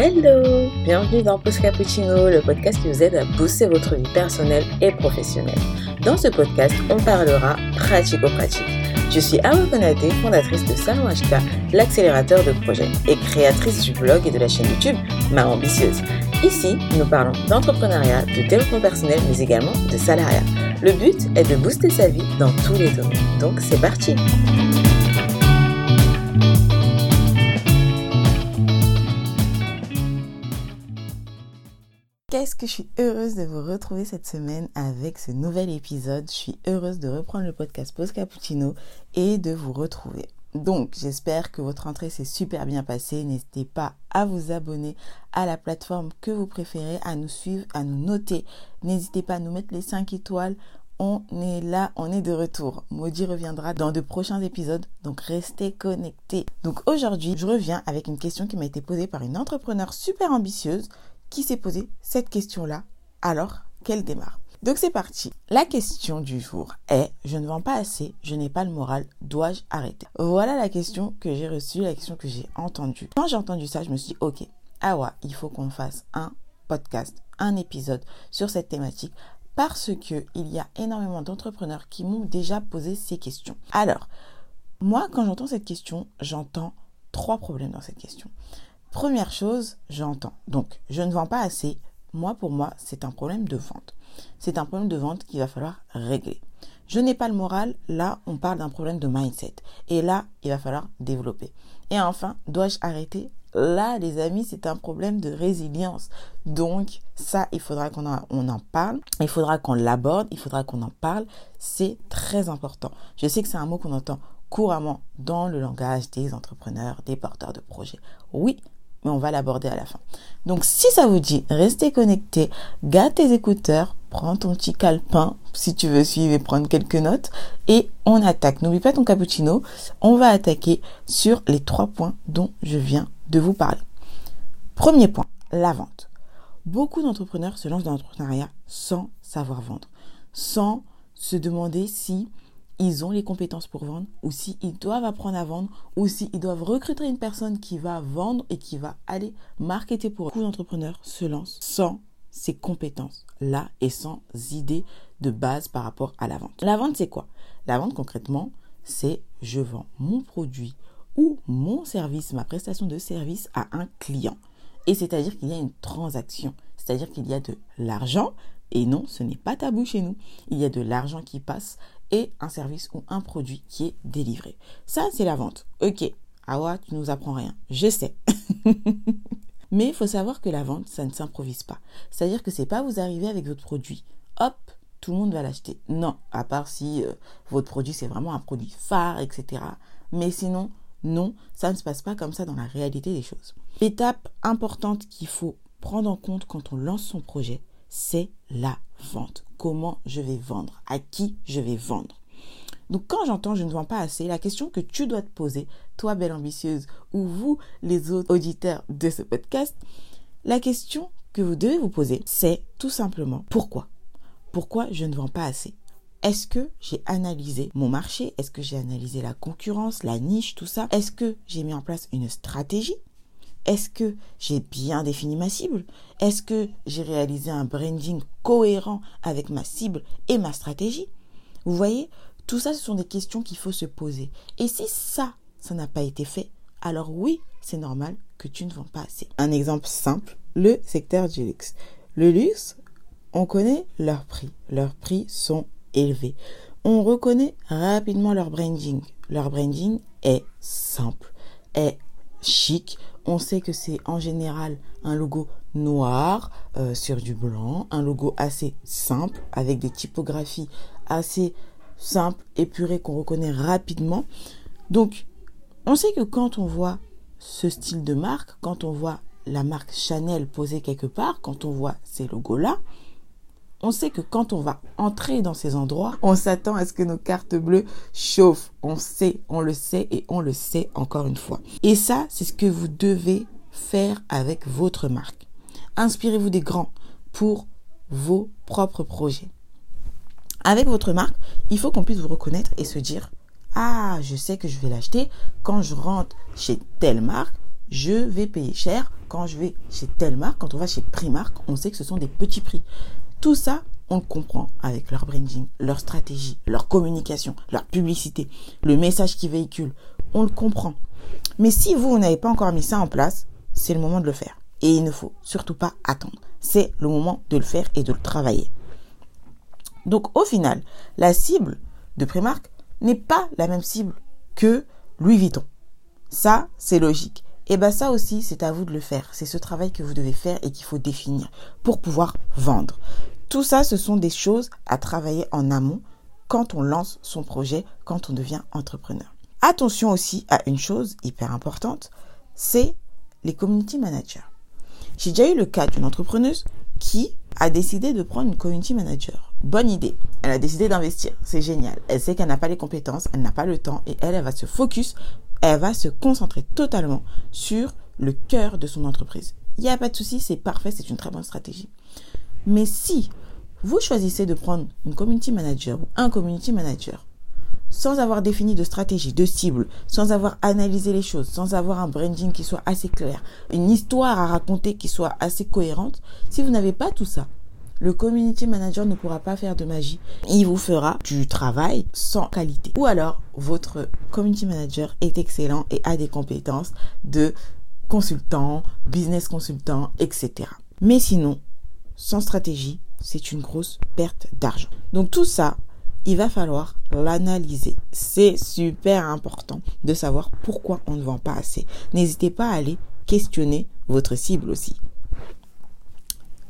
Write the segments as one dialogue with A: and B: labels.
A: Hello Bienvenue dans Post Cappuccino, le podcast qui vous aide à booster votre vie personnelle et professionnelle. Dans ce podcast, on parlera pratico-pratique. Je suis Awa Konate, fondatrice de Salon HK, l'accélérateur de projets, et créatrice du blog et de la chaîne YouTube Ma Ambitieuse. Ici, nous parlons d'entrepreneuriat, de développement personnel, mais également de salariat. Le but est de booster sa vie dans tous les domaines. Donc c'est parti Qu'est-ce que je suis heureuse de vous retrouver cette semaine avec ce nouvel épisode. Je suis heureuse de reprendre le podcast Post Cappuccino et de vous retrouver. Donc, j'espère que votre entrée s'est super bien passée. N'hésitez pas à vous abonner à la plateforme que vous préférez, à nous suivre, à nous noter. N'hésitez pas à nous mettre les 5 étoiles. On est là, on est de retour. Maudit reviendra dans de prochains épisodes, donc restez connectés. Donc aujourd'hui, je reviens avec une question qui m'a été posée par une entrepreneur super ambitieuse qui s'est posé cette question-là alors qu'elle démarre. Donc c'est parti. La question du jour est je ne vends pas assez, je n'ai pas le moral, dois-je arrêter? Voilà la question que j'ai reçue, la question que j'ai entendue. Quand j'ai entendu ça, je me suis dit ok, ah ouais, il faut qu'on fasse un podcast, un épisode sur cette thématique parce que il y a énormément d'entrepreneurs qui m'ont déjà posé ces questions. Alors, moi quand j'entends cette question, j'entends trois problèmes dans cette question. Première chose, j'entends. Donc, je ne vends pas assez. Moi, pour moi, c'est un problème de vente. C'est un problème de vente qu'il va falloir régler. Je n'ai pas le moral. Là, on parle d'un problème de mindset. Et là, il va falloir développer. Et enfin, dois-je arrêter? Là, les amis, c'est un problème de résilience. Donc, ça, il faudra qu'on en, parle. Il faudra qu'on l'aborde. Il faudra qu'on en parle. C'est très important. Je sais que c'est un mot qu'on entend couramment dans le langage des entrepreneurs, des porteurs de projets. Oui, mais on va l'aborder à la fin. Donc si ça vous dit, restez connectés, garde tes écouteurs, prends ton petit calepin si tu veux suivre et prendre quelques notes et on attaque. N'oublie pas ton cappuccino, on va attaquer sur les trois points dont je viens de vous parler. Premier point, la vente. Beaucoup d'entrepreneurs se lancent dans l'entrepreneuriat sans savoir vendre, sans se demander si ils ont les compétences pour vendre ou s'ils doivent apprendre à vendre ou s'ils doivent recruter une personne qui va vendre et qui va aller marketer pour eux. Beaucoup d'entrepreneurs se lancent sans ces compétences-là et sans idée de base par rapport à la vente. La vente, c'est quoi? La vente, concrètement, c'est je vends mon produit ou mon service, ma prestation de service à un client. Et c'est-à-dire qu'il y a une transaction, c'est-à-dire qu'il y a de l'argent. Et non, ce n'est pas tabou chez nous. Il y a de l'argent qui passe et un service ou un produit qui est délivré. Ça, c'est la vente. Ok, Awa, tu nous apprends rien. Je sais. Mais il faut savoir que la vente, ça ne s'improvise pas. C'est-à-dire que c'est pas vous arrivez avec votre produit, hop, tout le monde va l'acheter. Non, à part si euh, votre produit c'est vraiment un produit phare, etc. Mais sinon, non, ça ne se passe pas comme ça dans la réalité des choses. L'étape importante qu'il faut prendre en compte quand on lance son projet, c'est la vente. Comment je vais vendre? À qui je vais vendre? Donc quand j'entends je ne vends pas assez, la question que tu dois te poser, toi belle ambitieuse, ou vous les autres auditeurs de ce podcast, la question que vous devez vous poser, c'est tout simplement pourquoi? Pourquoi je ne vends pas assez? Est-ce que j'ai analysé mon marché? Est-ce que j'ai analysé la concurrence, la niche, tout ça? Est-ce que j'ai mis en place une stratégie? Est-ce que j'ai bien défini ma cible? Est-ce que j'ai réalisé un branding cohérent avec ma cible et ma stratégie? Vous voyez, tout ça, ce sont des questions qu'il faut se poser. Et si ça, ça n'a pas été fait, alors oui, c'est normal que tu ne vends pas assez. Un exemple simple, le secteur du luxe. Le luxe, on connaît leurs prix. Leurs prix sont élevés. On reconnaît rapidement leur branding. Leur branding est simple, est chic, on sait que c'est en général un logo noir euh, sur du blanc, un logo assez simple avec des typographies assez simples, épurées qu'on reconnaît rapidement. Donc, on sait que quand on voit ce style de marque, quand on voit la marque Chanel posée quelque part, quand on voit ces logos-là, on sait que quand on va entrer dans ces endroits, on s'attend à ce que nos cartes bleues chauffent. On sait, on le sait et on le sait encore une fois. Et ça, c'est ce que vous devez faire avec votre marque. Inspirez-vous des grands pour vos propres projets. Avec votre marque, il faut qu'on puisse vous reconnaître et se dire, ah, je sais que je vais l'acheter. Quand je rentre chez telle marque, je vais payer cher quand je vais chez telle marque, quand on va chez Primark, on sait que ce sont des petits prix. Tout ça, on le comprend avec leur branding, leur stratégie, leur communication, leur publicité, le message qu'ils véhiculent. On le comprend. Mais si vous, n'avez pas encore mis ça en place, c'est le moment de le faire. Et il ne faut surtout pas attendre. C'est le moment de le faire et de le travailler. Donc au final, la cible de Primark n'est pas la même cible que Louis Vuitton. Ça, c'est logique. Et bien ça aussi, c'est à vous de le faire. C'est ce travail que vous devez faire et qu'il faut définir pour pouvoir vendre. Tout ça, ce sont des choses à travailler en amont quand on lance son projet, quand on devient entrepreneur. Attention aussi à une chose hyper importante, c'est les community managers. J'ai déjà eu le cas d'une entrepreneuse qui a décidé de prendre une community manager. Bonne idée. Elle a décidé d'investir. C'est génial. Elle sait qu'elle n'a pas les compétences, elle n'a pas le temps et elle, elle va se focus, elle va se concentrer totalement sur le cœur de son entreprise. Il n'y a pas de souci, c'est parfait, c'est une très bonne stratégie. Mais si vous choisissez de prendre une community manager ou un community manager sans avoir défini de stratégie, de cible, sans avoir analysé les choses, sans avoir un branding qui soit assez clair, une histoire à raconter qui soit assez cohérente, si vous n'avez pas tout ça, le community manager ne pourra pas faire de magie. Il vous fera du travail sans qualité. Ou alors, votre community manager est excellent et a des compétences de consultant, business consultant, etc. Mais sinon, sans stratégie, c'est une grosse perte d'argent. Donc tout ça, il va falloir l'analyser. C'est super important de savoir pourquoi on ne vend pas assez. N'hésitez pas à aller questionner votre cible aussi.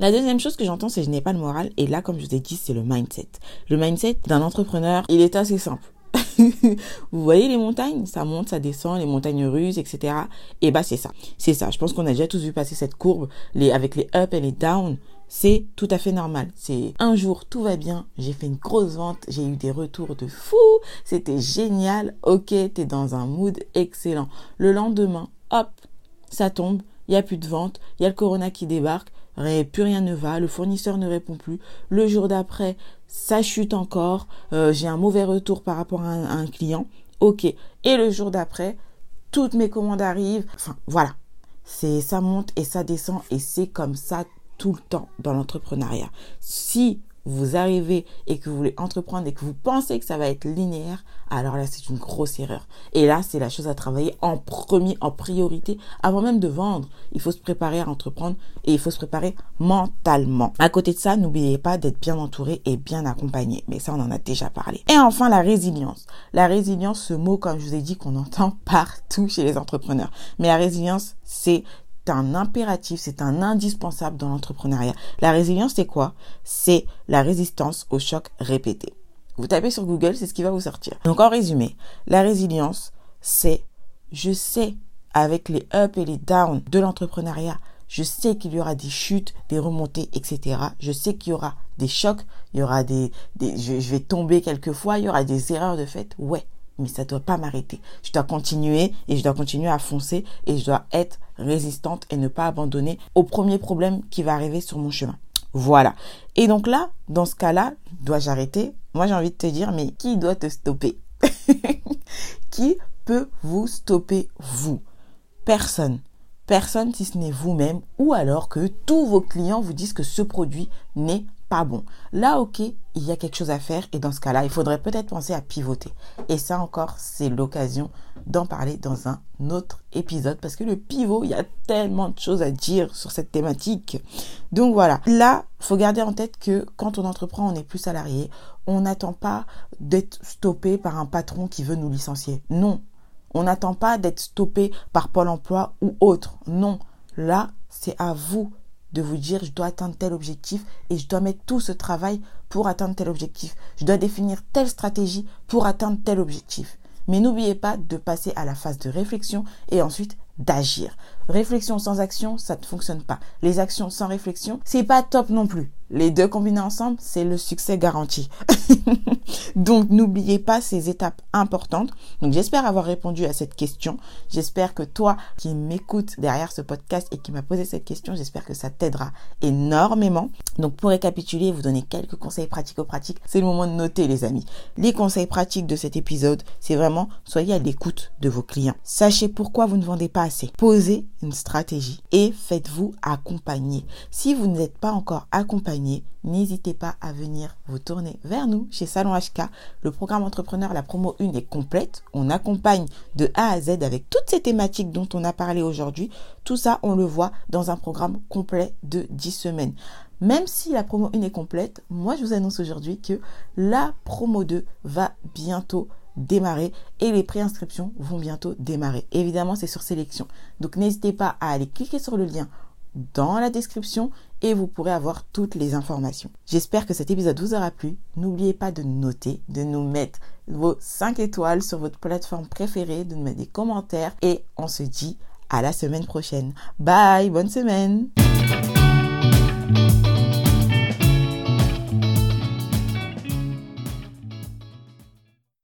A: La deuxième chose que j'entends, c'est je n'ai pas le moral. Et là, comme je vous ai dit, c'est le mindset. Le mindset d'un entrepreneur, il est assez simple. vous voyez les montagnes, ça monte, ça descend, les montagnes russes, etc. Et bah c'est ça, c'est ça. Je pense qu'on a déjà tous vu passer cette courbe, les avec les up et les down. C'est tout à fait normal. C'est un jour tout va bien, j'ai fait une grosse vente, j'ai eu des retours de fou, c'était génial. Ok, t'es dans un mood excellent. Le lendemain, hop, ça tombe, il y a plus de vente, il y a le corona qui débarque, plus rien ne va, le fournisseur ne répond plus. Le jour d'après, ça chute encore, euh, j'ai un mauvais retour par rapport à un, client. Ok. Et le jour d'après, toutes mes commandes arrivent. Enfin, voilà. C'est ça monte et ça descend et c'est comme ça tout le temps dans l'entrepreneuriat. Si vous arrivez et que vous voulez entreprendre et que vous pensez que ça va être linéaire, alors là, c'est une grosse erreur. Et là, c'est la chose à travailler en premier, en priorité, avant même de vendre. Il faut se préparer à entreprendre et il faut se préparer mentalement. À côté de ça, n'oubliez pas d'être bien entouré et bien accompagné. Mais ça, on en a déjà parlé. Et enfin, la résilience. La résilience, ce mot, comme je vous ai dit, qu'on entend partout chez les entrepreneurs. Mais la résilience, c'est un impératif, c'est un indispensable dans l'entrepreneuriat. La résilience, c'est quoi? C'est la résistance au choc répété. Vous tapez sur Google, c'est ce qui va vous sortir. Donc en résumé, la résilience, c'est je sais avec les ups et les downs de l'entrepreneuriat, je sais qu'il y aura des chutes, des remontées, etc. Je sais qu'il y aura des chocs, il y aura des, je, je vais tomber quelquefois, il y aura des erreurs de fait. Ouais, mais ça doit pas m'arrêter. Je dois continuer et je dois continuer à foncer et je dois être résistante et ne pas abandonner au premier problème qui va arriver sur mon chemin. Voilà. Et donc là, dans ce cas-là, dois-je arrêter? Moi, j'ai envie de te dire, mais qui doit te stopper Qui peut vous stopper vous? Personne. Personne si ce n'est vous-même ou alors que tous vos clients vous disent que ce produit n'est pas bon. Là, ok, il y a quelque chose à faire et dans ce cas-là, il faudrait peut-être penser à pivoter. Et ça encore, c'est l'occasion d'en parler dans un autre épisode parce que le pivot, il y a tellement de choses à dire sur cette thématique. Donc voilà, là, faut garder en tête que quand on entreprend, on n'est plus salarié. On n'attend pas d'être stoppé par un patron qui veut nous licencier. Non. On n'attend pas d'être stoppé par Pôle emploi ou autre. Non. Là, c'est à vous de vous dire je dois atteindre tel objectif et je dois mettre tout ce travail pour atteindre tel objectif. Je dois définir telle stratégie pour atteindre tel objectif. Mais n'oubliez pas de passer à la phase de réflexion et ensuite d'agir. Réflexion sans action, ça ne fonctionne pas. Les actions sans réflexion, c'est pas top non plus. Les deux combinés ensemble, c'est le succès garanti. Donc n'oubliez pas ces étapes importantes. Donc j'espère avoir répondu à cette question. J'espère que toi qui m'écoutes derrière ce podcast et qui m'a posé cette question, j'espère que ça t'aidera énormément. Donc pour récapituler, vous donner quelques conseils pratico-pratiques, c'est le moment de noter les amis. Les conseils pratiques de cet épisode, c'est vraiment soyez à l'écoute de vos clients. Sachez pourquoi vous ne vendez pas assez. Posez une stratégie et faites-vous accompagner. Si vous n'êtes pas encore accompagné, n'hésitez pas à venir vous tourner vers nous chez Salon HK. Le programme entrepreneur, la promo 1 est complète. On accompagne de A à Z avec toutes ces thématiques dont on a parlé aujourd'hui. Tout ça, on le voit dans un programme complet de 10 semaines. Même si la promo 1 est complète, moi je vous annonce aujourd'hui que la promo 2 va bientôt démarrer et les préinscriptions vont bientôt démarrer. Évidemment, c'est sur sélection. Donc n'hésitez pas à aller cliquer sur le lien dans la description et vous pourrez avoir toutes les informations. J'espère que cet épisode vous aura plu. N'oubliez pas de noter, de nous mettre vos 5 étoiles sur votre plateforme préférée, de nous mettre des commentaires et on se dit à la semaine prochaine. Bye, bonne semaine.